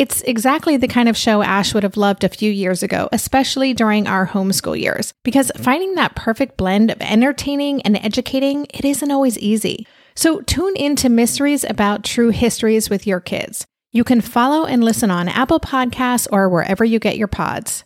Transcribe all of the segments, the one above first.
It's exactly the kind of show Ash would have loved a few years ago, especially during our homeschool years, because finding that perfect blend of entertaining and educating, it isn't always easy. So tune in to mysteries about true histories with your kids. You can follow and listen on Apple Podcasts or wherever you get your pods.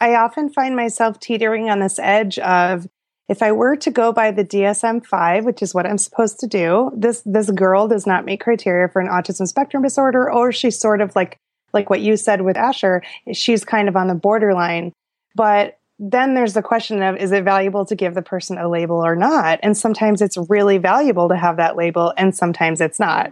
I often find myself teetering on this edge of if I were to go by the DSM 5, which is what I'm supposed to do, this this girl does not meet criteria for an autism spectrum disorder, or she's sort of like like what you said with Asher, she's kind of on the borderline. But then there's the question of is it valuable to give the person a label or not? And sometimes it's really valuable to have that label, and sometimes it's not.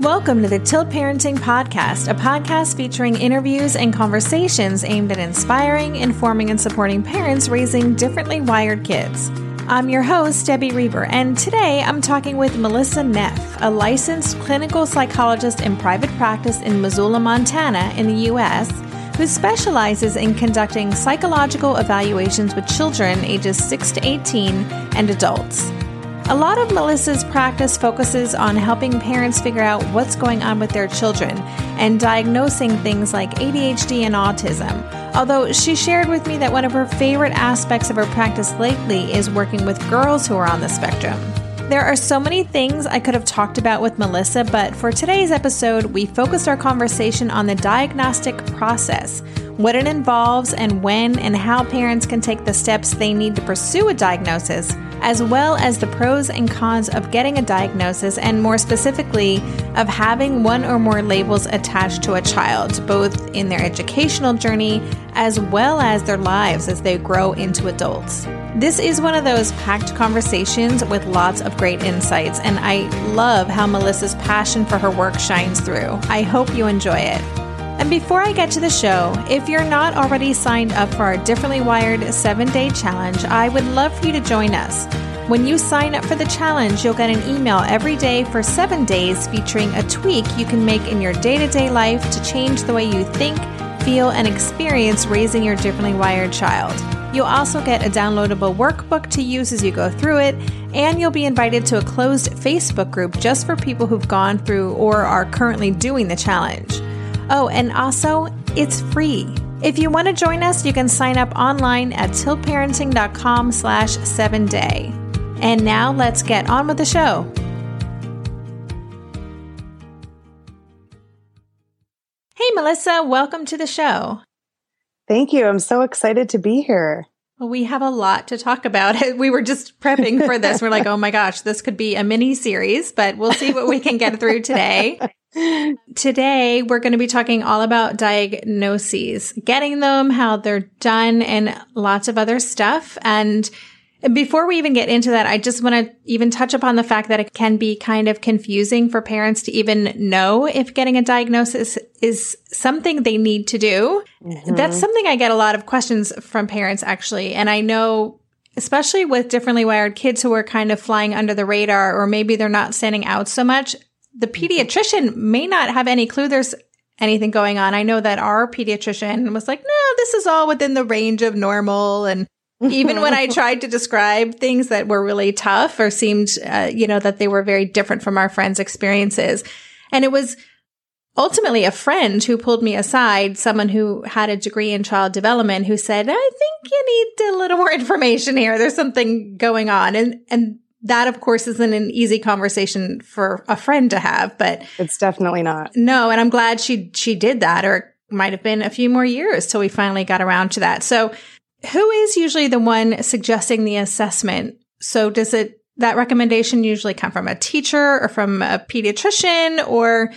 Welcome to the Tilt Parenting Podcast, a podcast featuring interviews and conversations aimed at inspiring, informing, and supporting parents raising differently wired kids. I'm your host, Debbie Reber, and today I'm talking with Melissa Neff, a licensed clinical psychologist in private practice in Missoula, Montana, in the U.S., who specializes in conducting psychological evaluations with children ages 6 to 18 and adults. A lot of Melissa's practice focuses on helping parents figure out what's going on with their children and diagnosing things like ADHD and autism. Although she shared with me that one of her favorite aspects of her practice lately is working with girls who are on the spectrum. There are so many things I could have talked about with Melissa, but for today's episode, we focused our conversation on the diagnostic process, what it involves, and when and how parents can take the steps they need to pursue a diagnosis as well as the pros and cons of getting a diagnosis, and more specifically, of having one or more labels attached to a child, both in their educational journey as well as their lives as they grow into adults. This is one of those packed conversations with lots of great insights, and I love how Melissa's passion for her work shines through. I hope you enjoy it. And before I get to the show, if you're not already signed up for our Differently Wired 7 day challenge, I would love for you to join us. When you sign up for the challenge, you'll get an email every day for seven days featuring a tweak you can make in your day to day life to change the way you think, feel, and experience raising your differently wired child. You'll also get a downloadable workbook to use as you go through it, and you'll be invited to a closed Facebook group just for people who've gone through or are currently doing the challenge. Oh, and also, it's free. If you want to join us, you can sign up online at tiltparenting.com slash seven day. And now let's get on with the show. Hey, Melissa, welcome to the show. Thank you. I'm so excited to be here. Well, we have a lot to talk about. We were just prepping for this. We're like, oh my gosh, this could be a mini series, but we'll see what we can get through today. Today, we're going to be talking all about diagnoses, getting them, how they're done, and lots of other stuff. And before we even get into that, I just want to even touch upon the fact that it can be kind of confusing for parents to even know if getting a diagnosis is something they need to do. Mm-hmm. That's something I get a lot of questions from parents actually. And I know especially with differently wired kids who are kind of flying under the radar or maybe they're not standing out so much the pediatrician may not have any clue there's anything going on. I know that our pediatrician was like, no, this is all within the range of normal. And even when I tried to describe things that were really tough or seemed, uh, you know, that they were very different from our friends' experiences. And it was ultimately a friend who pulled me aside, someone who had a degree in child development who said, I think you need a little more information here. There's something going on. And, and that of course isn't an easy conversation for a friend to have, but it's definitely not. No. And I'm glad she, she did that or it might have been a few more years till we finally got around to that. So who is usually the one suggesting the assessment? So does it, that recommendation usually come from a teacher or from a pediatrician or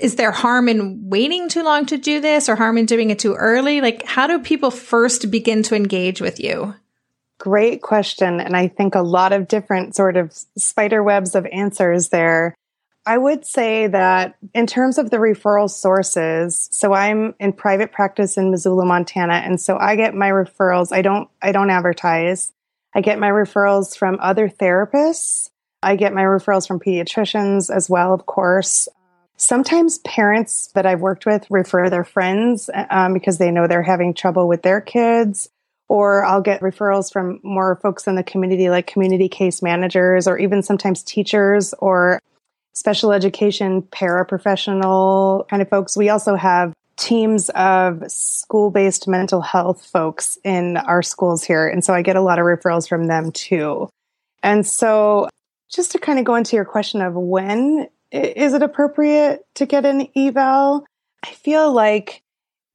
is there harm in waiting too long to do this or harm in doing it too early? Like, how do people first begin to engage with you? Great question. And I think a lot of different sort of spider webs of answers there. I would say that in terms of the referral sources, so I'm in private practice in Missoula, Montana, and so I get my referrals. I don't I don't advertise. I get my referrals from other therapists. I get my referrals from pediatricians as well, of course. Sometimes parents that I've worked with refer their friends um, because they know they're having trouble with their kids. Or I'll get referrals from more folks in the community, like community case managers, or even sometimes teachers or special education paraprofessional kind of folks. We also have teams of school based mental health folks in our schools here. And so I get a lot of referrals from them too. And so just to kind of go into your question of when is it appropriate to get an eval? I feel like,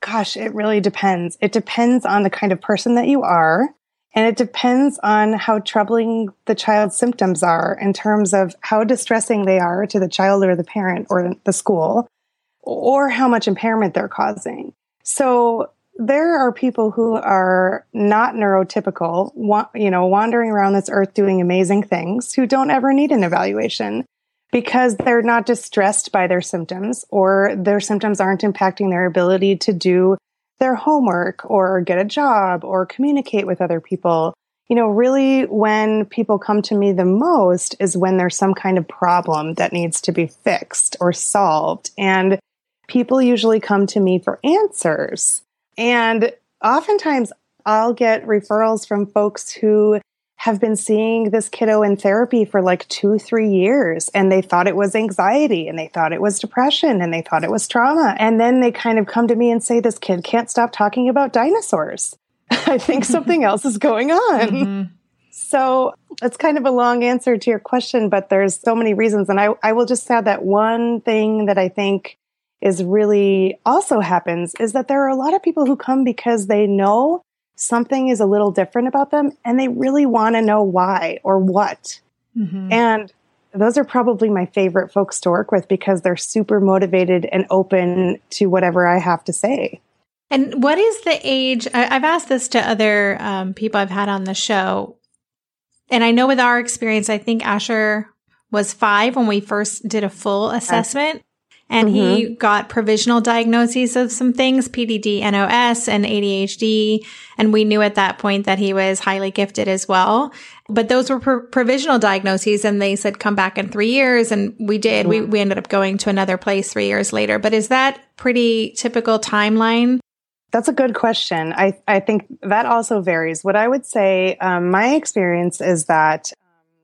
gosh, it really depends. It depends on the kind of person that you are. And it depends on how troubling the child's symptoms are in terms of how distressing they are to the child or the parent or the school, or how much impairment they're causing. So there are people who are not neurotypical, you know, wandering around this earth doing amazing things who don't ever need an evaluation because they're not distressed by their symptoms or their symptoms aren't impacting their ability to do their homework or get a job or communicate with other people. You know, really, when people come to me the most is when there's some kind of problem that needs to be fixed or solved. And people usually come to me for answers. And oftentimes I'll get referrals from folks who have been seeing this kiddo in therapy for like two, three years, and they thought it was anxiety and they thought it was depression and they thought it was trauma. And then they kind of come to me and say, This kid can't stop talking about dinosaurs. I think something else is going on. Mm-hmm. So it's kind of a long answer to your question, but there's so many reasons. And I, I will just add that one thing that I think is really also happens is that there are a lot of people who come because they know something is a little different about them and they really want to know why or what. Mm-hmm. And those are probably my favorite folks to work with because they're super motivated and open to whatever I have to say. And what is the age? I, have asked this to other um, people I've had on the show. And I know with our experience, I think Asher was five when we first did a full assessment and mm-hmm. he got provisional diagnoses of some things, PDD, NOS, and ADHD. And we knew at that point that he was highly gifted as well. But those were pro- provisional diagnoses and they said come back in three years. And we did. We, we ended up going to another place three years later. But is that pretty typical timeline? That's a good question. I, I think that also varies. What I would say, um, my experience is that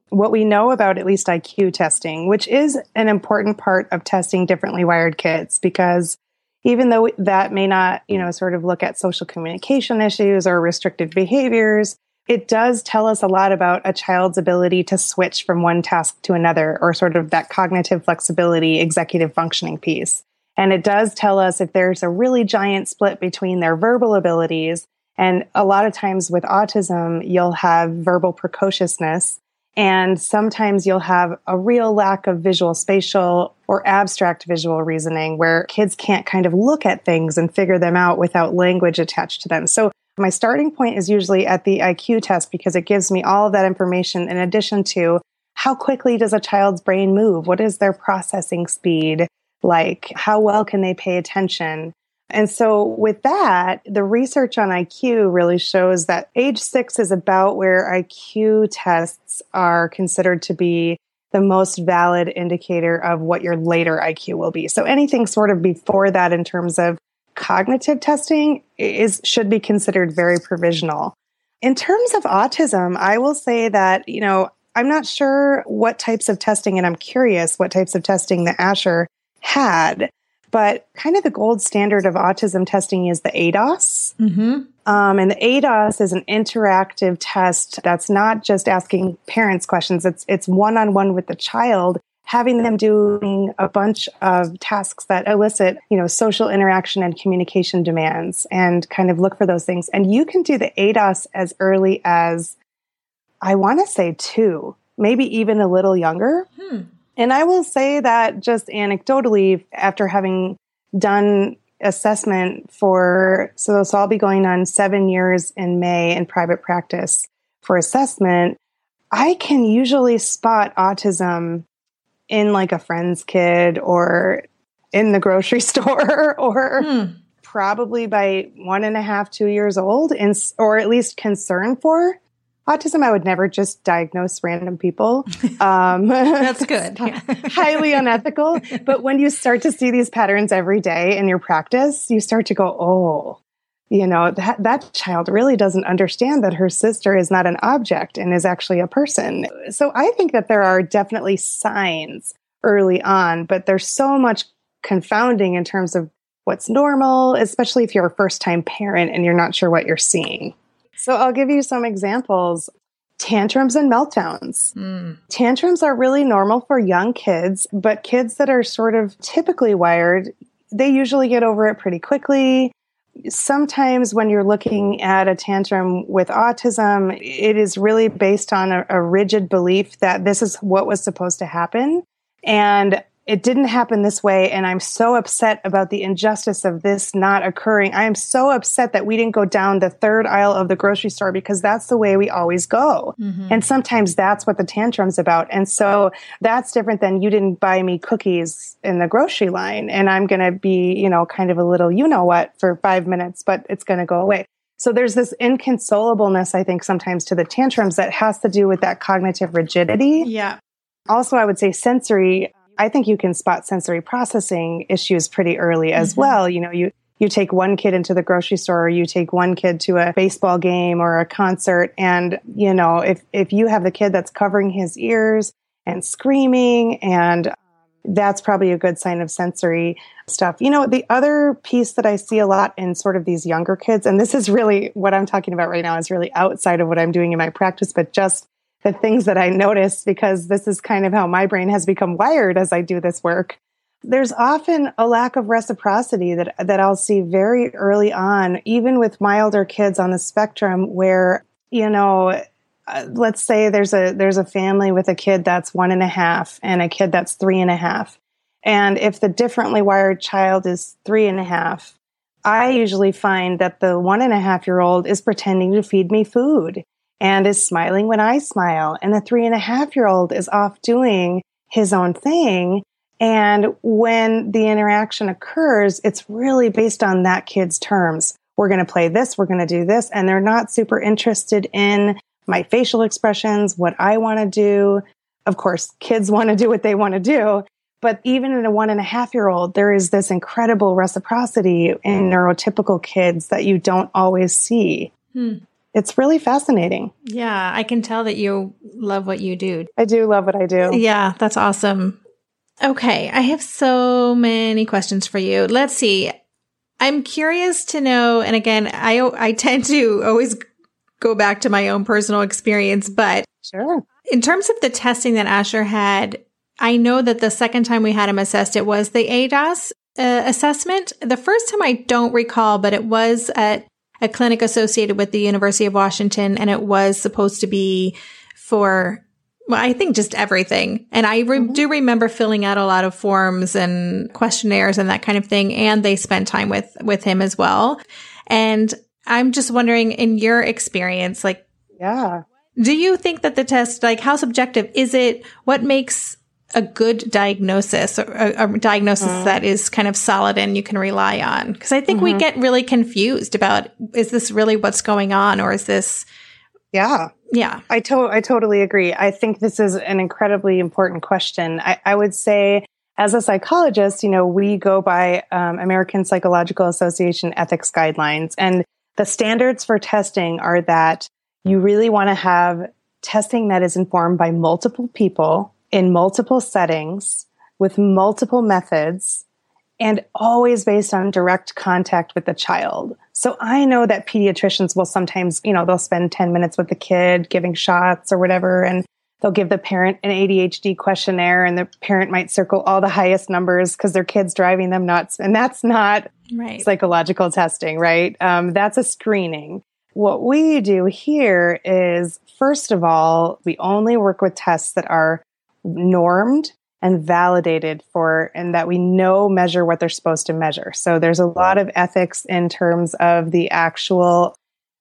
what we know about at least IQ testing, which is an important part of testing differently wired kids, because even though that may not, you know, sort of look at social communication issues or restricted behaviors, it does tell us a lot about a child's ability to switch from one task to another or sort of that cognitive flexibility, executive functioning piece. And it does tell us if there's a really giant split between their verbal abilities. And a lot of times with autism, you'll have verbal precociousness and sometimes you'll have a real lack of visual spatial or abstract visual reasoning where kids can't kind of look at things and figure them out without language attached to them. So my starting point is usually at the IQ test because it gives me all of that information in addition to how quickly does a child's brain move? What is their processing speed like? How well can they pay attention? And so, with that, the research on IQ really shows that age six is about where IQ tests are considered to be the most valid indicator of what your later IQ will be. So, anything sort of before that in terms of cognitive testing is should be considered very provisional. In terms of autism, I will say that, you know, I'm not sure what types of testing, and I'm curious what types of testing that Asher had, but kind of the gold standard of autism testing is the ADOS. Mm-hmm. Um, and the ADOS is an interactive test that's not just asking parents questions, it's, it's one on one with the child having them doing a bunch of tasks that elicit, you know, social interaction and communication demands and kind of look for those things. And you can do the ADOS as early as, I want to say two, maybe even a little younger. Hmm. And I will say that just anecdotally, after having done assessment for, so, so I'll be going on seven years in May in private practice for assessment. I can usually spot autism in like a friend's kid or in the grocery store or hmm. probably by one and a half, two years old, and, or at least concern for autism. I would never just diagnose random people. Um, That's good. highly unethical. But when you start to see these patterns every day in your practice, you start to go, oh, you know that that child really doesn't understand that her sister is not an object and is actually a person so i think that there are definitely signs early on but there's so much confounding in terms of what's normal especially if you're a first time parent and you're not sure what you're seeing so i'll give you some examples tantrums and meltdowns mm. tantrums are really normal for young kids but kids that are sort of typically wired they usually get over it pretty quickly sometimes when you're looking at a tantrum with autism, it is really based on a, a, rigid belief that this is what was supposed to happen. And it didn't happen this way and i'm so upset about the injustice of this not occurring i am so upset that we didn't go down the third aisle of the grocery store because that's the way we always go mm-hmm. and sometimes that's what the tantrum's about and so that's different than you didn't buy me cookies in the grocery line and i'm going to be you know kind of a little you know what for five minutes but it's going to go away so there's this inconsolableness, I think, sometimes to the tantrums that has to do with that cognitive rigidity. Yeah. Also, I would say sensory I think you can spot sensory processing issues pretty early as mm-hmm. well. You know, you you take one kid into the grocery store or you take one kid to a baseball game or a concert and you know if if you have the kid that's covering his ears and screaming and that's probably a good sign of sensory stuff. You know, the other piece that I see a lot in sort of these younger kids, and this is really what I'm talking about right now is really outside of what I'm doing in my practice, but just the things that I notice because this is kind of how my brain has become wired as I do this work. There's often a lack of reciprocity that, that I'll see very early on, even with milder kids on the spectrum where, you know, uh, let's say there's a, there's a family with a kid that's one and a half and a kid that's three and a half. And if the differently wired child is three and a half, I usually find that the one and a half year old is pretending to feed me food and is smiling when I smile. And the three and a half year old is off doing his own thing. And when the interaction occurs, it's really based on that kid's terms. We're going to play this, we're going to do this. And they're not super interested in my facial expressions, what I want to do. Of course, kids want to do what they want to do. But even in a one and a half year old, there is this incredible reciprocity in neurotypical kids that you don't always see. Hmm it's really fascinating. Yeah, I can tell that you love what you do. I do love what I do. Yeah, that's awesome. Okay, I have so many questions for you. Let's see. I'm curious to know, and again, I I tend to always go back to my own personal experience, but sure. In terms of the testing that Asher had, I know that the second time we had him assessed, it was the ADOS uh, assessment. The first time I don't recall, but it was at a clinic associated with the University of Washington, and it was supposed to be for well, I think just everything. And I re- mm-hmm. do remember filling out a lot of forms and questionnaires and that kind of thing. And they spent time with, with him as well. And I'm just wondering in your experience, like, yeah, do you think that the test, like how subjective is it? What makes a good diagnosis or a, a diagnosis mm. that is kind of solid and you can rely on. Cause I think mm-hmm. we get really confused about, is this really what's going on or is this? Yeah. Yeah. I to- I totally agree. I think this is an incredibly important question. I, I would say as a psychologist, you know, we go by um, American Psychological Association ethics guidelines and the standards for testing are that you really want to have testing that is informed by multiple people in multiple settings with multiple methods and always based on direct contact with the child. So I know that pediatricians will sometimes, you know, they'll spend 10 minutes with the kid giving shots or whatever, and they'll give the parent an ADHD questionnaire, and the parent might circle all the highest numbers because their kid's driving them nuts. And that's not right. psychological testing, right? Um, that's a screening. What we do here is, first of all, we only work with tests that are normed and validated for and that we know measure what they're supposed to measure. So there's a lot of ethics in terms of the actual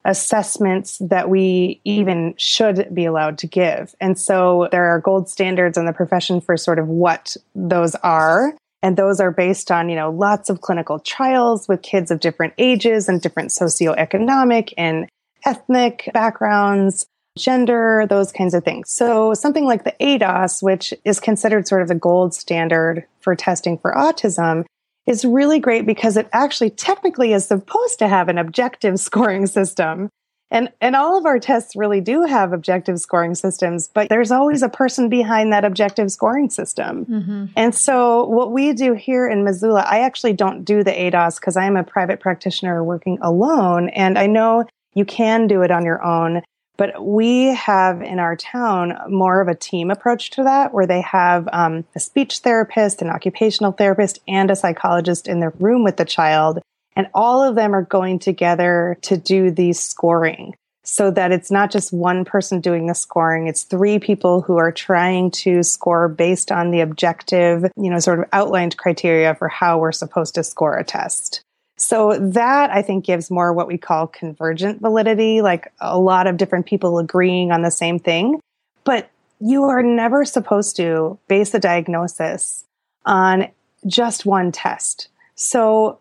assessments that we even should be allowed to give. And so there are gold standards in the profession for sort of what those are. And those are based on, you know, lots of clinical trials with kids of different ages and different socioeconomic and ethnic backgrounds gender, those kinds of things. So something like the ADOS, which is considered sort of the gold standard for testing for autism, is really great because it actually technically is supposed to have an objective scoring system. And, and all of our tests really do have objective scoring systems, but there's always a person behind that objective scoring system. Mm-hmm. And so what we do here in Missoula, I actually don't do the ADOS because I'm a private practitioner working alone. And I know you can do it on your own. But we have in our town more of a team approach to that, where they have um, a speech therapist, an occupational therapist, and a psychologist in the room with the child. And all of them are going together to do the scoring so that it's not just one person doing the scoring. It's three people who are trying to score based on the objective, you know, sort of outlined criteria for how we're supposed to score a test. So that I think gives more what we call convergent validity, like a lot of different people agreeing on the same thing. But you are never supposed to base a diagnosis on just one test. So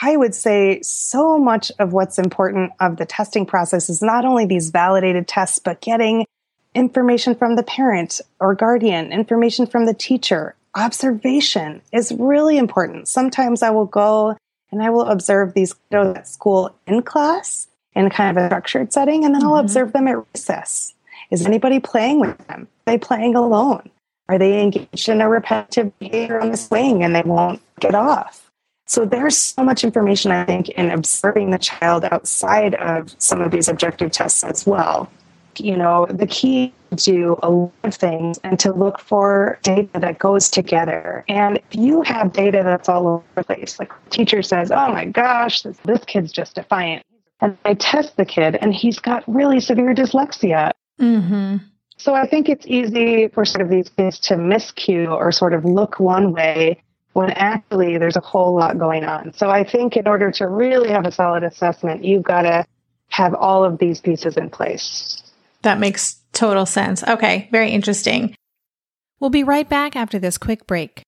I would say so much of what's important of the testing process is not only these validated tests, but getting information from the parent or guardian, information from the teacher. Observation is really important. Sometimes I will go and I will observe these kiddos at school in class in kind of a structured setting, and then I'll mm-hmm. observe them at recess. Is anybody playing with them? Are they playing alone? Are they engaged in a repetitive behavior on the swing and they won't get off? So there's so much information, I think, in observing the child outside of some of these objective tests as well you know, the key to a lot of things and to look for data that goes together. And if you have data that's all over the place, like the teacher says, oh my gosh, this, this kid's just defiant. And I test the kid and he's got really severe dyslexia. Mm-hmm. So I think it's easy for sort of these kids to miscue or sort of look one way when actually there's a whole lot going on. So I think in order to really have a solid assessment, you've got to have all of these pieces in place. That makes total sense. Okay, very interesting. We'll be right back after this quick break.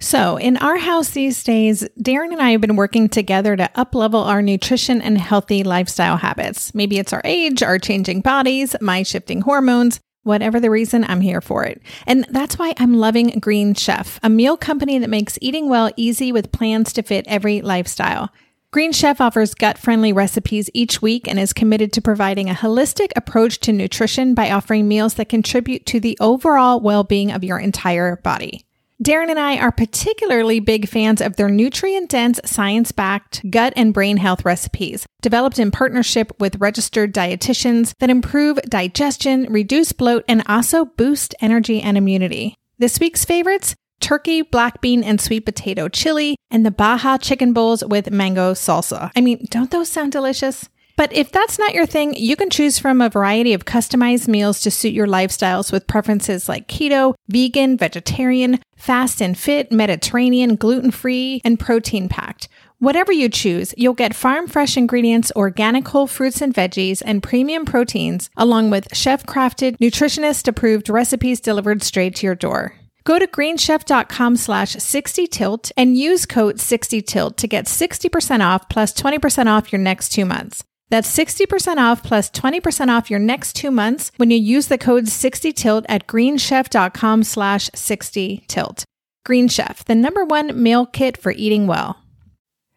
So, in our house these days, Darren and I have been working together to uplevel our nutrition and healthy lifestyle habits. Maybe it's our age, our changing bodies, my shifting hormones. Whatever the reason, I'm here for it. And that's why I'm loving Green Chef, a meal company that makes eating well easy with plans to fit every lifestyle. Green Chef offers gut friendly recipes each week and is committed to providing a holistic approach to nutrition by offering meals that contribute to the overall well being of your entire body. Darren and I are particularly big fans of their nutrient dense, science backed gut and brain health recipes, developed in partnership with registered dietitians that improve digestion, reduce bloat, and also boost energy and immunity. This week's favorites turkey, black bean, and sweet potato chili, and the Baja chicken bowls with mango salsa. I mean, don't those sound delicious? But if that's not your thing, you can choose from a variety of customized meals to suit your lifestyles with preferences like keto, vegan, vegetarian, fast and fit, Mediterranean, gluten free, and protein packed. Whatever you choose, you'll get farm fresh ingredients, organic whole fruits and veggies, and premium proteins, along with chef crafted, nutritionist approved recipes delivered straight to your door. Go to greenchef.com slash 60tilt and use code 60tilt to get 60% off plus 20% off your next two months. That's 60% off plus 20% off your next two months when you use the code 60tilt at greenchef.com slash 60tilt. Green Chef, the number one meal kit for eating well.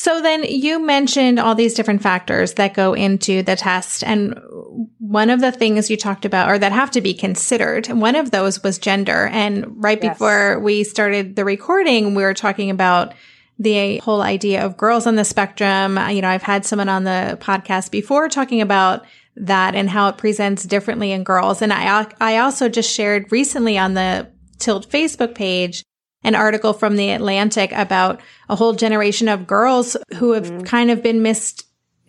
So then you mentioned all these different factors that go into the test. And one of the things you talked about or that have to be considered, one of those was gender. And right yes. before we started the recording, we were talking about the whole idea of girls on the spectrum. You know, I've had someone on the podcast before talking about that and how it presents differently in girls. And I, I also just shared recently on the Tilt Facebook page an article from the Atlantic about a whole generation of girls who have mm-hmm. kind of been missed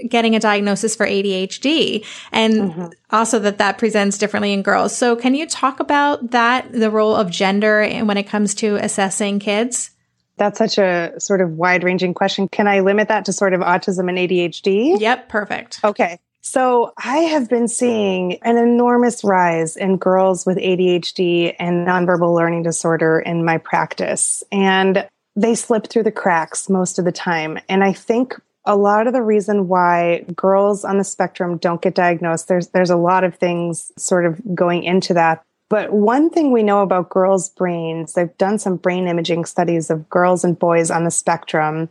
getting a diagnosis for ADHD and mm-hmm. also that that presents differently in girls. So can you talk about that, the role of gender when it comes to assessing kids? That's such a sort of wide ranging question. Can I limit that to sort of autism and ADHD? Yep, perfect. Okay. So I have been seeing an enormous rise in girls with ADHD and nonverbal learning disorder in my practice. And they slip through the cracks most of the time. And I think a lot of the reason why girls on the spectrum don't get diagnosed, there's there's a lot of things sort of going into that. But one thing we know about girls' brains, they've done some brain imaging studies of girls and boys on the spectrum.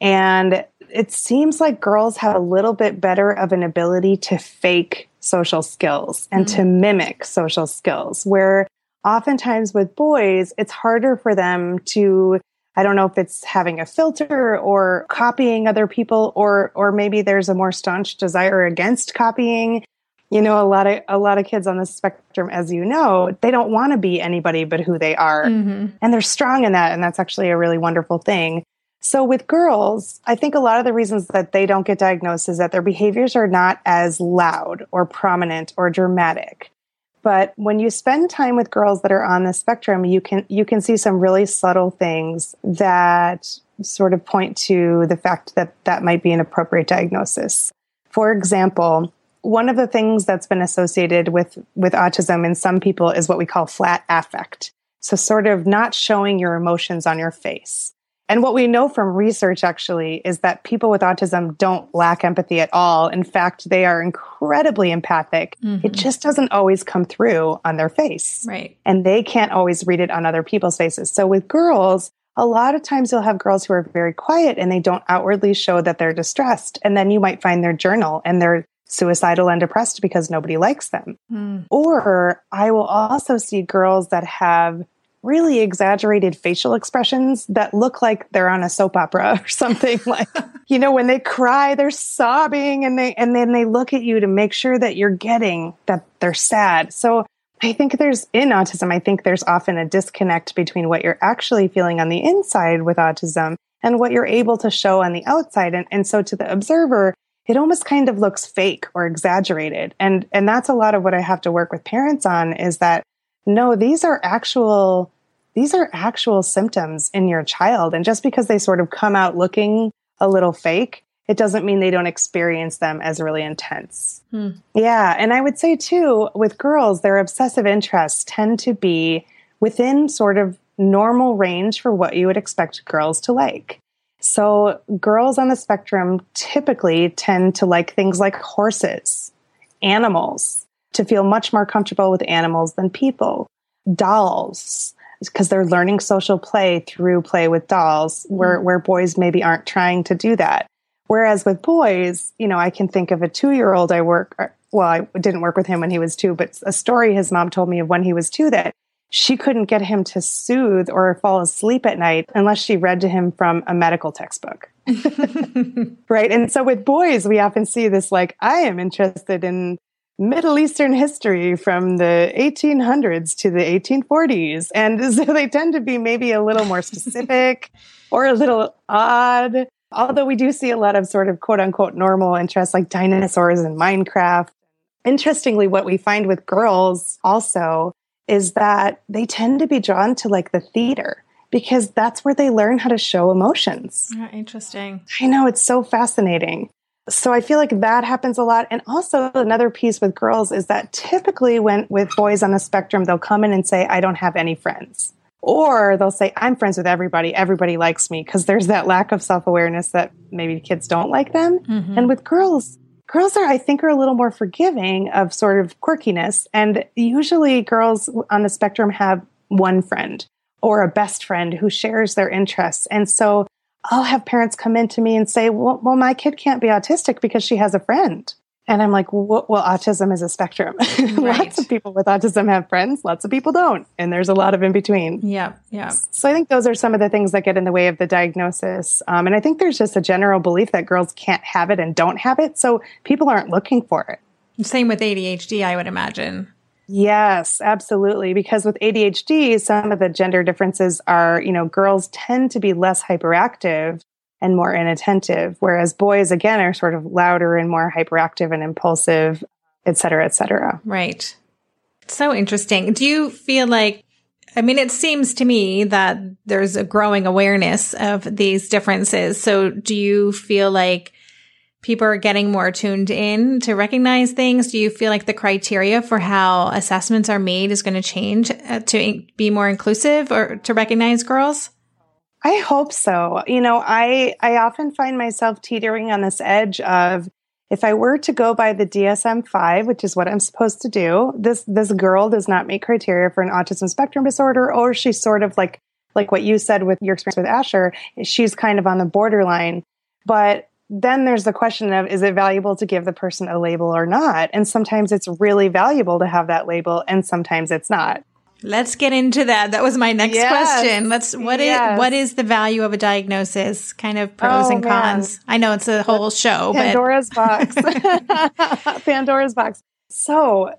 And it seems like girls have a little bit better of an ability to fake social skills and mm-hmm. to mimic social skills, where oftentimes with boys, it's harder for them to I don't know if it's having a filter or copying other people or or maybe there's a more staunch desire against copying. You know, a lot of a lot of kids on the spectrum as you know, they don't want to be anybody but who they are. Mm-hmm. And they're strong in that and that's actually a really wonderful thing. So with girls, I think a lot of the reasons that they don't get diagnosed is that their behaviors are not as loud or prominent or dramatic. But when you spend time with girls that are on the spectrum, you can you can see some really subtle things that sort of point to the fact that that might be an appropriate diagnosis. For example, one of the things that's been associated with with autism in some people is what we call flat affect. So sort of not showing your emotions on your face. And what we know from research actually is that people with autism don't lack empathy at all. In fact, they are incredibly empathic. Mm-hmm. It just doesn't always come through on their face. Right. And they can't always read it on other people's faces. So with girls, a lot of times you'll have girls who are very quiet and they don't outwardly show that they're distressed. And then you might find their journal and they're suicidal and depressed because nobody likes them. Mm. Or I will also see girls that have really exaggerated facial expressions that look like they're on a soap opera or something like you know when they cry they're sobbing and they and then they look at you to make sure that you're getting that they're sad. So i think there's in autism i think there's often a disconnect between what you're actually feeling on the inside with autism and what you're able to show on the outside. And, and so to the observer it almost kind of looks fake or exaggerated. And and that's a lot of what i have to work with parents on is that no, these are actual these are actual symptoms in your child and just because they sort of come out looking a little fake, it doesn't mean they don't experience them as really intense. Hmm. Yeah, and I would say too with girls their obsessive interests tend to be within sort of normal range for what you would expect girls to like. So, girls on the spectrum typically tend to like things like horses animals, to feel much more comfortable with animals than people. Dolls, because they're learning social play through play with dolls, where, mm-hmm. where boys maybe aren't trying to do that. Whereas with boys, you know, I can think of a two year old I work, uh, well, I didn't work with him when he was two, but a story his mom told me of when he was two that she couldn't get him to soothe or fall asleep at night unless she read to him from a medical textbook. right. And so with boys, we often see this like, I am interested in Middle Eastern history from the 1800s to the 1840s. And so they tend to be maybe a little more specific or a little odd. Although we do see a lot of sort of quote unquote normal interests like dinosaurs and Minecraft. Interestingly, what we find with girls also is that they tend to be drawn to like the theater because that's where they learn how to show emotions. Yeah, interesting. I know it's so fascinating. So I feel like that happens a lot. And also another piece with girls is that typically when with boys on the spectrum, they'll come in and say, I don't have any friends. Or they'll say, I'm friends with everybody. Everybody likes me. Because there's that lack of self awareness that maybe kids don't like them. Mm-hmm. And with girls, girls are, I think, are a little more forgiving of sort of quirkiness. And usually girls on the spectrum have one friend or a best friend who shares their interests. And so I'll have parents come in to me and say, well, well my kid can't be autistic because she has a friend. And I'm like, well, well autism is a spectrum. Right. lots of people with autism have friends, lots of people don't. And there's a lot of in between. Yeah. Yeah. So I think those are some of the things that get in the way of the diagnosis. Um, and I think there's just a general belief that girls can't have it and don't have it. So people aren't looking for it. Same with ADHD, I would imagine. Yes, absolutely. Because with ADHD, some of the gender differences are, you know, girls tend to be less hyperactive and more inattentive, whereas boys, again, are sort of louder and more hyperactive and impulsive, et cetera, et cetera. Right. So interesting. Do you feel like, I mean, it seems to me that there's a growing awareness of these differences. So do you feel like people are getting more tuned in to recognize things? Do you feel like the criteria for how assessments are made is going to change uh, to be more inclusive or to recognize girls? I hope so. You know, I I often find myself teetering on this edge of if I were to go by the DSM-5, which is what I'm supposed to do, this this girl does not meet criteria for an autism spectrum disorder or she's sort of like like what you said with your experience with Asher, she's kind of on the borderline. But then there's the question of is it valuable to give the person a label or not? And sometimes it's really valuable to have that label and sometimes it's not. Let's get into that. That was my next yes. question. Let's what yes. is, what is the value of a diagnosis? Kind of pros oh, and cons. Man. I know it's a whole show, but Pandora's box. Pandora's box. So,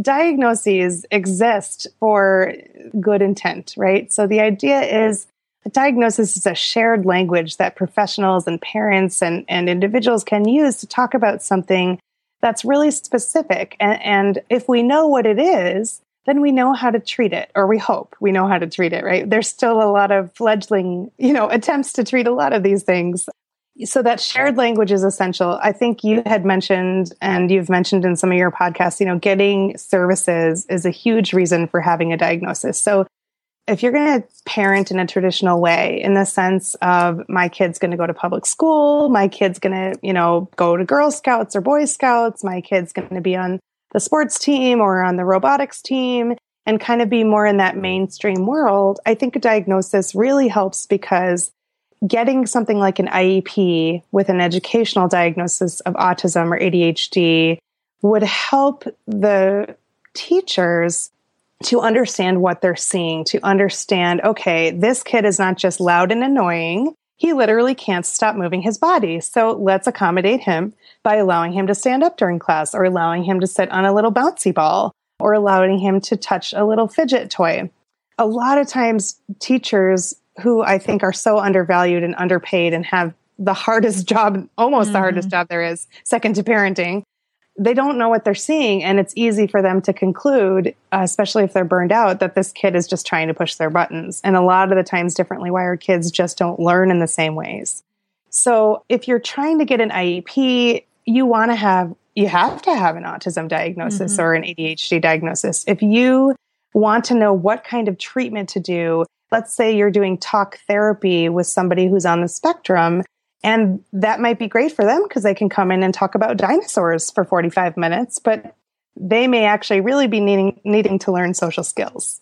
diagnoses exist for good intent, right? So the idea is a diagnosis is a shared language that professionals and parents and, and individuals can use to talk about something that's really specific. And, and if we know what it is, then we know how to treat it, or we hope we know how to treat it, right? There's still a lot of fledgling, you know, attempts to treat a lot of these things. So that shared language is essential. I think you had mentioned, and you've mentioned in some of your podcasts, you know, getting services is a huge reason for having a diagnosis. So if you're going to parent in a traditional way in the sense of my kid's going to go to public school my kid's going to you know go to girl scouts or boy scouts my kid's going to be on the sports team or on the robotics team and kind of be more in that mainstream world i think a diagnosis really helps because getting something like an iep with an educational diagnosis of autism or adhd would help the teachers to understand what they're seeing, to understand, okay, this kid is not just loud and annoying. He literally can't stop moving his body. So let's accommodate him by allowing him to stand up during class or allowing him to sit on a little bouncy ball or allowing him to touch a little fidget toy. A lot of times, teachers who I think are so undervalued and underpaid and have the hardest job, almost mm-hmm. the hardest job there is, second to parenting, they don't know what they're seeing and it's easy for them to conclude uh, especially if they're burned out that this kid is just trying to push their buttons. And a lot of the times differently wired kids just don't learn in the same ways. So if you're trying to get an iep you want to have you have to have an autism diagnosis mm-hmm. or an adhd diagnosis. If you want to know what kind of treatment to do let's say you're doing talk therapy with somebody who's on the spectrum And that might be great for them because they can come in and talk about dinosaurs for 45 minutes, but they may actually really be needing, needing to learn social skills.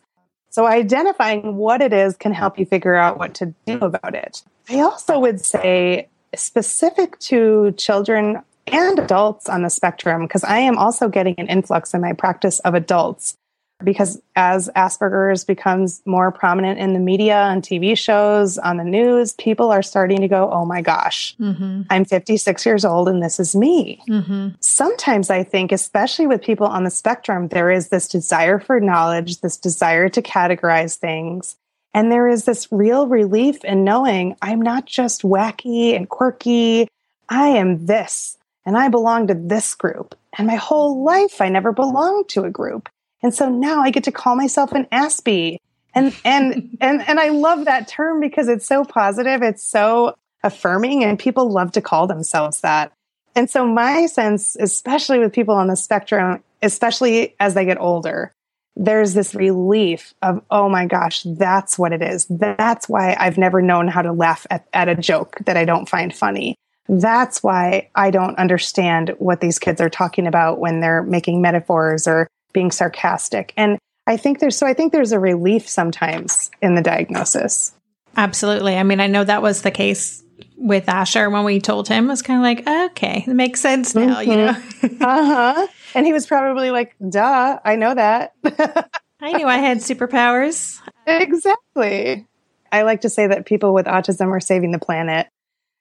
So identifying what it is can help you figure out what to do about it. I also would say specific to children and adults on the spectrum, because I am also getting an influx in my practice of adults because as Asperger's becomes more prominent in the media and TV shows, on the news, people are starting to go, oh my gosh, mm-hmm. I'm 56 years old and this is me. Mm-hmm. Sometimes I think, especially with people on the spectrum, there is this desire for knowledge, this desire to categorize things. And there is this real relief in knowing I'm not just wacky and quirky, I am this. And I belong to this group. And my whole life, I never belonged to a group. And so now I get to call myself an Aspie. And and and and I love that term because it's so positive, it's so affirming and people love to call themselves that. And so my sense, especially with people on the spectrum, especially as they get older, there's this relief of, oh my gosh, that's what it is. That's why I've never known how to laugh at, at a joke that I don't find funny. That's why I don't understand what these kids are talking about when they're making metaphors or being sarcastic. And I think there's so I think there's a relief sometimes in the diagnosis. Absolutely. I mean, I know that was the case with Asher when we told him. It was kind of like, okay, it makes sense now, mm-hmm. you know. uh-huh. And he was probably like, duh, I know that. I knew I had superpowers. Exactly. I like to say that people with autism are saving the planet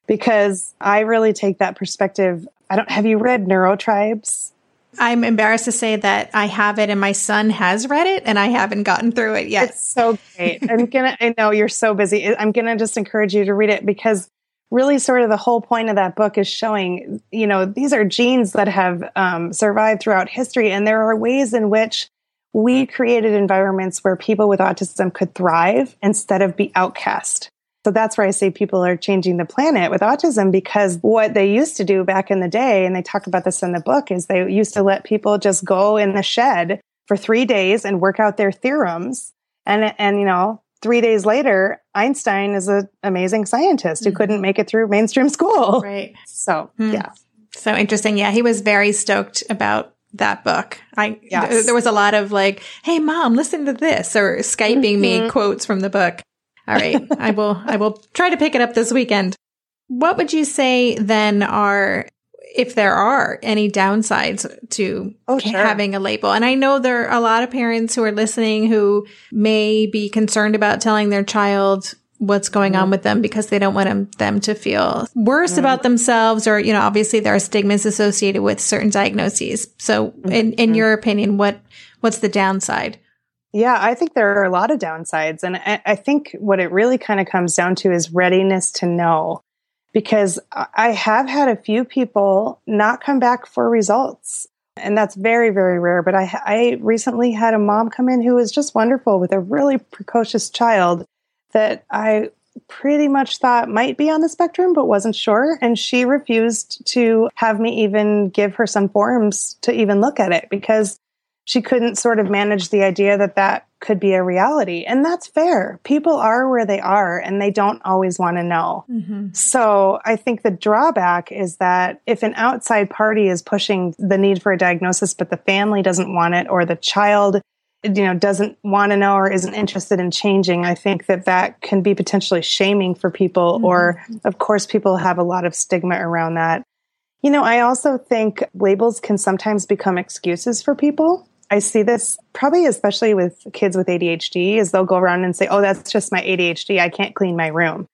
because I really take that perspective. I don't have you read Neurotribes? I'm embarrassed to say that I have it and my son has read it and I haven't gotten through it yet. It's so great. I'm going to, I know you're so busy. I'm going to just encourage you to read it because really sort of the whole point of that book is showing, you know, these are genes that have um, survived throughout history. And there are ways in which we created environments where people with autism could thrive instead of be outcast. So that's where I say people are changing the planet with autism because what they used to do back in the day, and they talk about this in the book, is they used to let people just go in the shed for three days and work out their theorems. And, and, you know, three days later, Einstein is an amazing scientist who mm-hmm. couldn't make it through mainstream school. Right. So, mm. yeah. So interesting. Yeah. He was very stoked about that book. I, yes. th- there was a lot of like, Hey mom, listen to this or Skyping mm-hmm. me quotes from the book. All right. I will, I will try to pick it up this weekend. What would you say then are, if there are any downsides to oh, sure. having a label? And I know there are a lot of parents who are listening who may be concerned about telling their child what's going on mm-hmm. with them because they don't want them, them to feel worse mm-hmm. about themselves or, you know, obviously there are stigmas associated with certain diagnoses. So in, in mm-hmm. your opinion, what, what's the downside? Yeah, I think there are a lot of downsides. And I, I think what it really kind of comes down to is readiness to know. Because I have had a few people not come back for results. And that's very, very rare. But I, I recently had a mom come in who was just wonderful with a really precocious child that I pretty much thought might be on the spectrum, but wasn't sure. And she refused to have me even give her some forms to even look at it because she couldn't sort of manage the idea that that could be a reality. And that's fair. People are where they are and they don't always want to know. Mm-hmm. So I think the drawback is that if an outside party is pushing the need for a diagnosis, but the family doesn't want it or the child you know doesn't want to know or isn't interested in changing i think that that can be potentially shaming for people mm-hmm. or of course people have a lot of stigma around that you know i also think labels can sometimes become excuses for people I see this probably especially with kids with ADHD is they'll go around and say, "Oh, that's just my ADHD. I can't clean my room."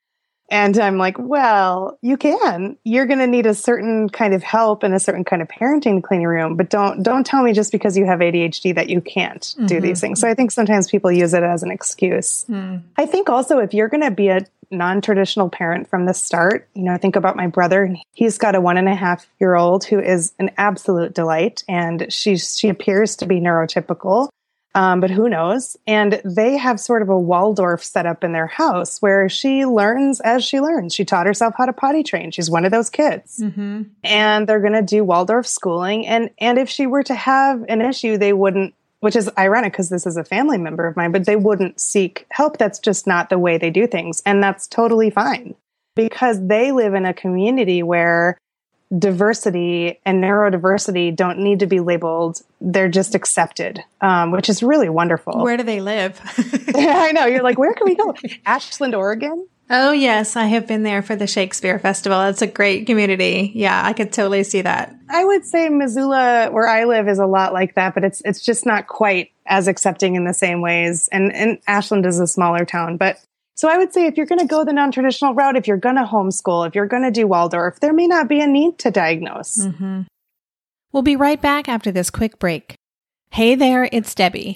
And I'm like, "Well, you can. You're going to need a certain kind of help and a certain kind of parenting to clean your room, but don't don't tell me just because you have ADHD that you can't mm-hmm. do these things." So I think sometimes people use it as an excuse. Mm. I think also if you're going to be a non-traditional parent from the start. You know, I think about my brother. He's got a one and a half year old who is an absolute delight, and she's she appears to be neurotypical. Um, but who knows? And they have sort of a Waldorf set up in their house where she learns as she learns. She taught herself how to potty train. She's one of those kids, mm-hmm. and they're going to do Waldorf schooling. And and if she were to have an issue, they wouldn't which is ironic because this is a family member of mine, but they wouldn't seek help. That's just not the way they do things. And that's totally fine. because they live in a community where diversity and neurodiversity don't need to be labeled. They're just accepted, um, which is really wonderful. Where do they live? yeah, I know. You're like, where can we go? Ashland, Oregon? Oh, yes. I have been there for the Shakespeare Festival. It's a great community. Yeah, I could totally see that. I would say Missoula, where I live, is a lot like that, but it's it's just not quite as accepting in the same ways. And, and Ashland is a smaller town, but so I would say if you're going to go the non-traditional route, if you're going to homeschool, if you're going to do Waldorf, there may not be a need to diagnose. Mm-hmm. We'll be right back after this quick break. Hey there, it's Debbie.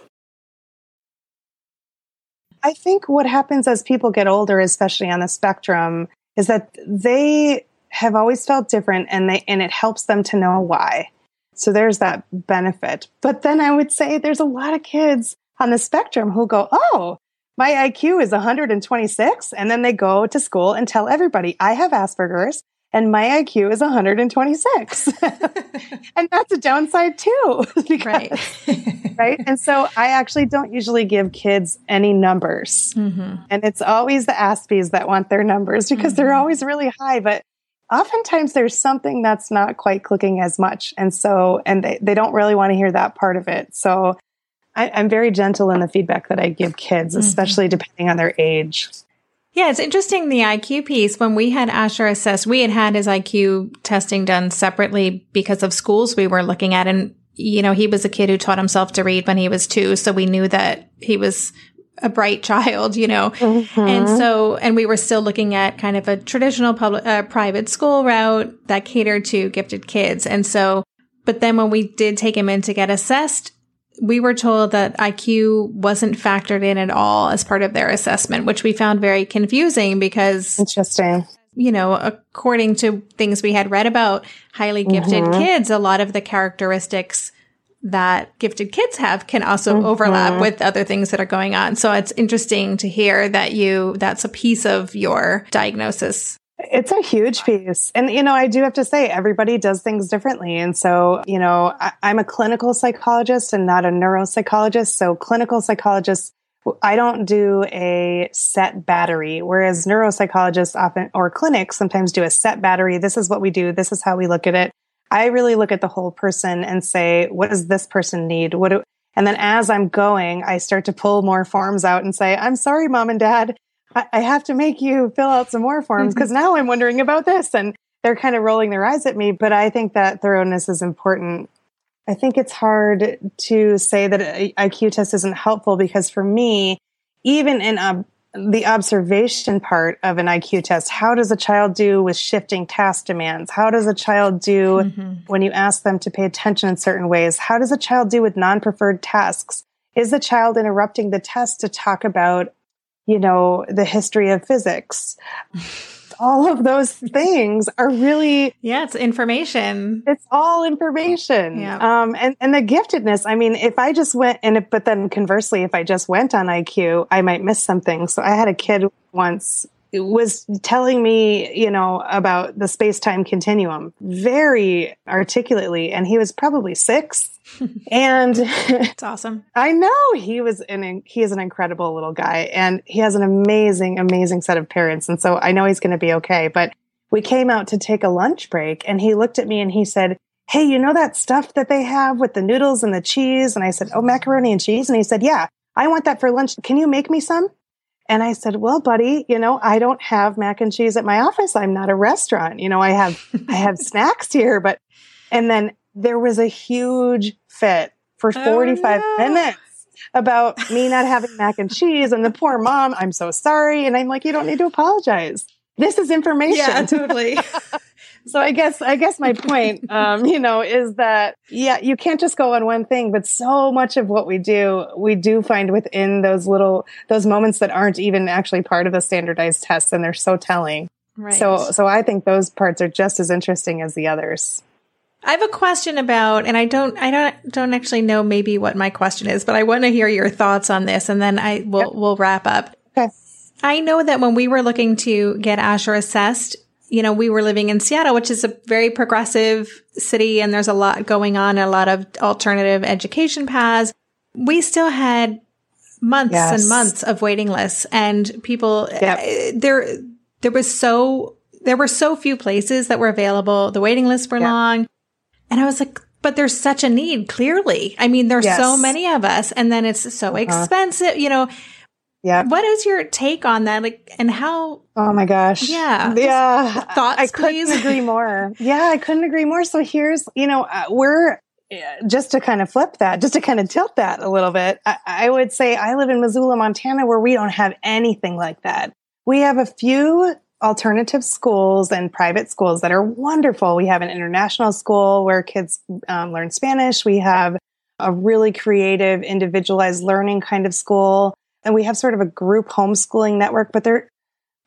I think what happens as people get older, especially on the spectrum, is that they have always felt different and they and it helps them to know why. So there's that benefit. But then I would say there's a lot of kids on the spectrum who go, "Oh, my IQ is 126." And then they go to school and tell everybody, "I have Asperger's and my IQ is 126. and that's a downside too. because, right. right. And so I actually don't usually give kids any numbers. Mm-hmm. And it's always the Aspies that want their numbers because mm-hmm. they're always really high. But oftentimes there's something that's not quite clicking as much. And so, and they, they don't really want to hear that part of it. So I, am very gentle in the feedback that I give kids, mm-hmm. especially mm-hmm. depending on their age. Yeah, it's interesting the IQ piece. When we had Asher assessed, we had had his IQ testing done separately because of schools we were looking at. And, you know, he was a kid who taught himself to read when he was two. So we knew that he was a bright child, you know. Mm-hmm. And so, and we were still looking at kind of a traditional public, uh, private school route that catered to gifted kids. And so, but then when we did take him in to get assessed, we were told that IQ wasn't factored in at all as part of their assessment, which we found very confusing because interesting. You know, according to things we had read about highly gifted mm-hmm. kids, a lot of the characteristics that gifted kids have can also mm-hmm. overlap with other things that are going on. So it's interesting to hear that you, that's a piece of your diagnosis It's a huge piece. And, you know, I do have to say, everybody does things differently. And so, you know, I, am a clinical psychologist and not a neuropsychologist. So, clinical psychologists, I don't do a set battery, whereas neuropsychologists often, or clinics sometimes do a set battery. This is what we do. This is how we look at it. I really look at the whole person and say, what does this person need? What do, and then as I'm going, I start to pull more forms out and say, I'm sorry, mom and dad. I, I have to make you fill out some more forms because now I'm wondering about this. And they're kind of rolling their eyes at me. But I think that thoroughness is important. I think it's hard to say that an IQ test isn't helpful because for me, even in a the observation part of an IQ test. How does a child do with shifting task demands? How does a child do mm-hmm. when you ask them to pay attention in certain ways? How does a child do with non preferred tasks? Is the child interrupting the test to talk about, you know, the history of physics? all of those things are really yeah it's information it's all information yeah. um and and the giftedness i mean if i just went and it, but then conversely if i just went on iq i might miss something so i had a kid once was telling me, you know, about the space time continuum very articulately. And he was probably six. and it's awesome. I know he was an, he is an incredible little guy and he has an amazing, amazing set of parents. And so I know he's going to be okay. But we came out to take a lunch break and he looked at me and he said, Hey, you know that stuff that they have with the noodles and the cheese? And I said, Oh, macaroni and cheese. And he said, Yeah, I want that for lunch. Can you make me some? And I said, well, buddy, you know, I don't have mac and cheese at my office. I'm not a restaurant. You know, I have, I have snacks here, but, and then there was a huge fit for 45 oh, no. minutes about me not having mac and cheese and the poor mom. I'm so sorry. And I'm like, you don't need to apologize. This is information. Yeah, totally. so I guess I guess my point, um, you know, is that yeah, you can't just go on one thing, but so much of what we do, we do find within those little those moments that aren't even actually part of the standardized tests, and they're so telling. Right. So so I think those parts are just as interesting as the others. I have a question about, and I don't, I don't, don't actually know maybe what my question is, but I want to hear your thoughts on this, and then I will, yep. we'll wrap up. Okay. I know that when we were looking to get Asher assessed, you know, we were living in Seattle, which is a very progressive city and there's a lot going on, a lot of alternative education paths. We still had months yes. and months of waiting lists and people yep. uh, there there was so there were so few places that were available. The waiting lists were yep. long. And I was like, but there's such a need, clearly. I mean, there's yes. so many of us and then it's so uh-huh. expensive, you know. Yeah. What is your take on that? Like, and how? Oh my gosh. Yeah. Yeah. Thoughts, I couldn't agree more. Yeah, I couldn't agree more. So here's, you know, uh, we're just to kind of flip that, just to kind of tilt that a little bit. I, I would say I live in Missoula, Montana, where we don't have anything like that. We have a few alternative schools and private schools that are wonderful. We have an international school where kids um, learn Spanish. We have a really creative, individualized learning kind of school and we have sort of a group homeschooling network, but there,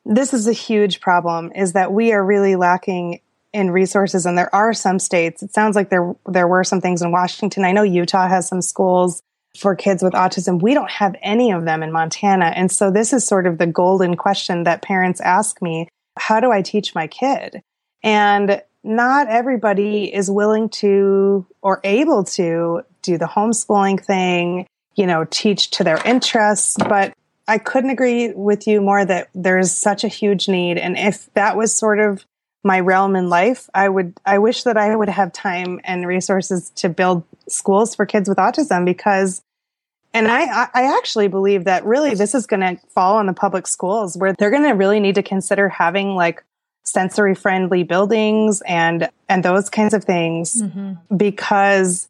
this is a huge problem is that we are really lacking in resources. And there are some states, it sounds like there, there were some things in Washington. I know Utah has some schools for kids with autism. We don't have any of them in Montana. And so this is sort of the golden question that parents ask me. How do I teach my kid? And not everybody is willing to or able to do the homeschooling thing you know, teach to their interests. But I couldn't agree with you more that there's such a huge need. And if that was sort of my realm in life, I would, I wish that I would have time and resources to build schools for kids with autism because and I, I actually believe that really this is going to fall on the public schools where they're going to really need to consider having like sensory friendly buildings and and those kinds of things mm-hmm. because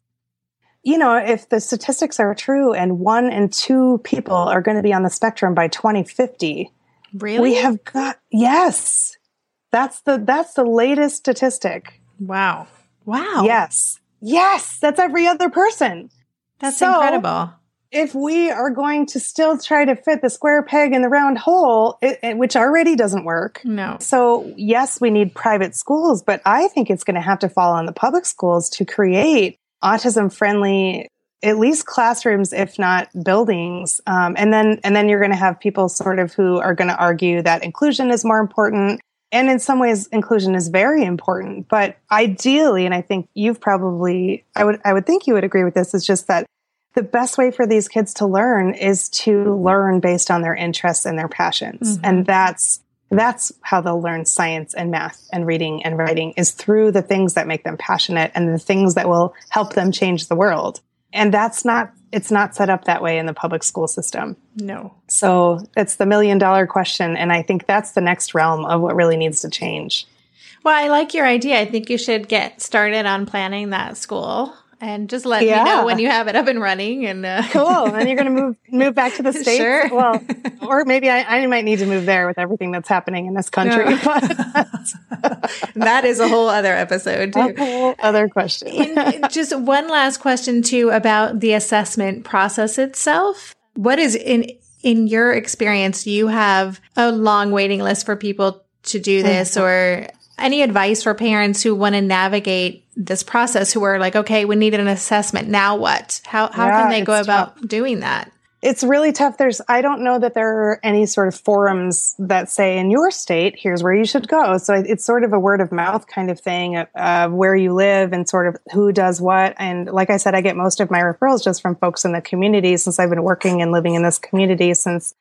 you know, if the statistics are true and one and two people are going to be on the spectrum by 2050, really? We have got yes. That's the that's the latest statistic. Wow. Wow. Yes. Yes, that's every other person. That's so, incredible. If we are going to still try to fit the square peg in the round hole, it, it, which already doesn't work. No. So, yes, we need private schools, but I think it's going to have to fall on the public schools to create autism friendly at least classrooms if not buildings um, and then and then you're going to have people sort of who are going to argue that inclusion is more important And in some ways, inclusion is very important. But ideally, and I think you've probably, I would, I would think you would agree with this, is just that the best way for these kids to learn is to learn based on their interests and their passions. Mm-hmm. And that's, that's how they'll learn science and math and reading and writing is through the things that make them passionate and the things that will help them change the world. And that's not, it's not set up that way in the public school system. No. So it's the million dollar question. And I think that's the next realm of what really needs to change. Well, I like your idea. I think you should get started on planning that school and just let yeah. me know when you have it up and running. And uh... cool. And you're going to move move back to the states. Sure. Well, or maybe I, I, might need to move there with everything that's happening in this country. that is a whole other episode too. A whole other question. just one last question too about the assessment process itself. What is in in your experience? You have a long waiting list for people to do this, mm-hmm. or any advice for parents who want to navigate this process who are like, okay, we need an assessment. Now what? How, how yeah, can they go about tough. doing that? It's really tough. There's, I don't know that there are any sort of forums that say in your state, here's where you should go. So it's sort of a word of mouth kind of thing of where you live and sort of who does what. And like I said, I get most of my referrals just from folks in the community since I've been working and living in this community since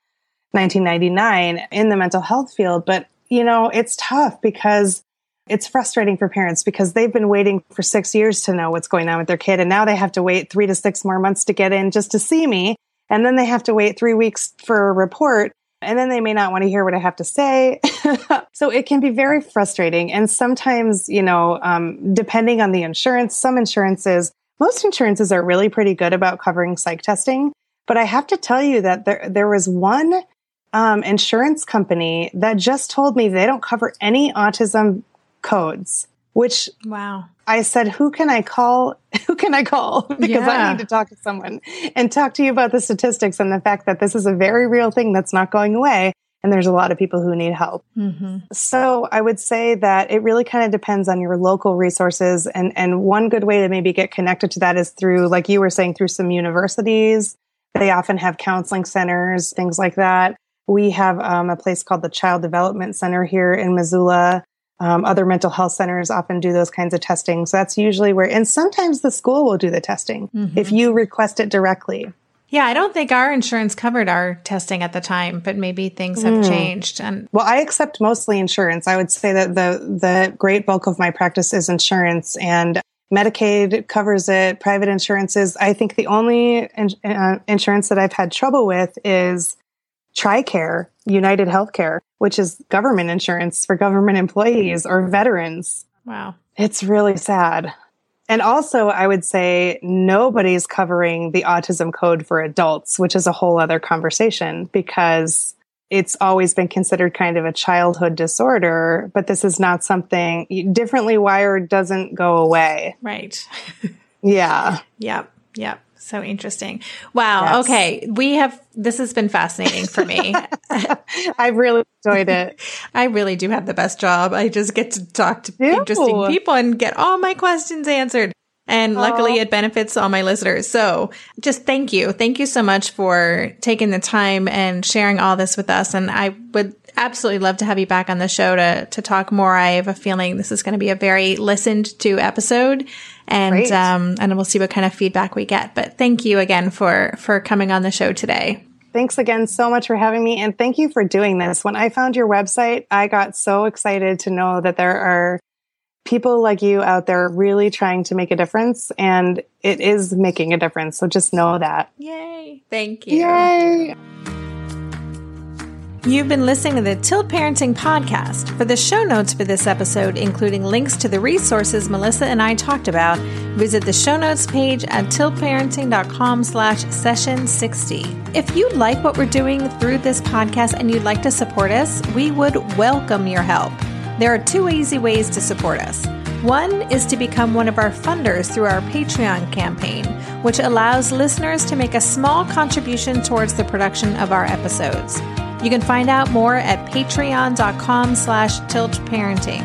1999 in the mental health field. But, you know, it's tough because it's frustrating for parents because they've been waiting for six years to know what's going on with their kid. And now they have to wait three to six more months to get in just to see me. And then they have to wait three weeks for a report. And then they may not want to hear what I have to say. so it can be very frustrating. And sometimes, you know, um, depending on the insurance, some insurances, most insurances are really pretty good about covering psych testing. But I have to tell you that there, there was one um, insurance company that just told me they don't cover any autism codes, which wow. I said, who can I call? Who can I call? because yeah. I need to talk to someone and talk to you about the statistics and the fact that this is a very real thing that's not going away. And there's a lot of people who need help. Mm-hmm. So I would say that it really kind of depends on your local resources. And, and one good way to maybe get connected to that is through, like you were saying, through some universities. They often have counseling centers, things like that. We have um, a place called the Child Development Center here in Missoula um, other mental health centers often do those kinds of testing. So that's usually where, and sometimes the school will do the testing mm-hmm. if you request it directly. Yeah, I don't think our insurance covered our testing at the time, but maybe things have mm. changed. And well, I accept mostly insurance. I would say that the the great bulk of my practice is insurance, and Medicaid covers it. Private insurances. I think the only in, uh, insurance that I've had trouble with is TRICARE, United Healthcare, which is government insurance for government employees or veterans. Wow. It's really sad. And also, I would say nobody's covering the autism code for adults, which is a whole other conversation because it's always been considered kind of a childhood disorder, but this is not something differently wired doesn't go away. Right. yeah. Yep. Yep. So interesting. Wow. Yes. Okay. We have, this has been fascinating for me. I've really enjoyed it. I really do have the best job. I just get to talk to Ew. interesting people and get all my questions answered. And luckily it benefits all my listeners. So just thank you. Thank you so much for taking the time and sharing all this with us. And I would absolutely love to have you back on the show to to talk more. I have a feeling this is going to be a very listened to episode, and um, and we'll see what kind of feedback we get. But thank you again for for coming on the show today. Thanks again so much for having me, and thank you for doing this. When I found your website, I got so excited to know that there are people like you out there really trying to make a difference and it is making a difference so just know that yay thank you yay You've been listening to the Tilt Parenting Podcast. For the show notes for this episode, including links to the resources Melissa and I talked about, visit the show notes page at tiltparenting.com slash session 60. If you like what we're doing through this podcast and you'd like to support us, we would welcome your help. There are two easy ways to support us. One is to become one of our funders through our Patreon campaign, which allows listeners to make a small contribution towards the production of our episodes. You can find out more at patreon.com slash tiltparenting.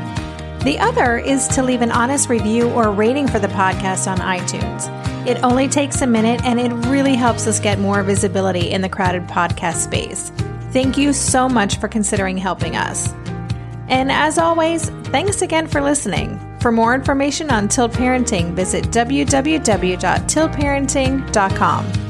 The other is to leave an honest review or rating for the podcast on iTunes. It only takes a minute and it really helps us get more visibility in the crowded podcast space. Thank you so much for considering helping us. And as always, thanks again for listening. For more information on Tilt Parenting, visit www.tiltparenting.com.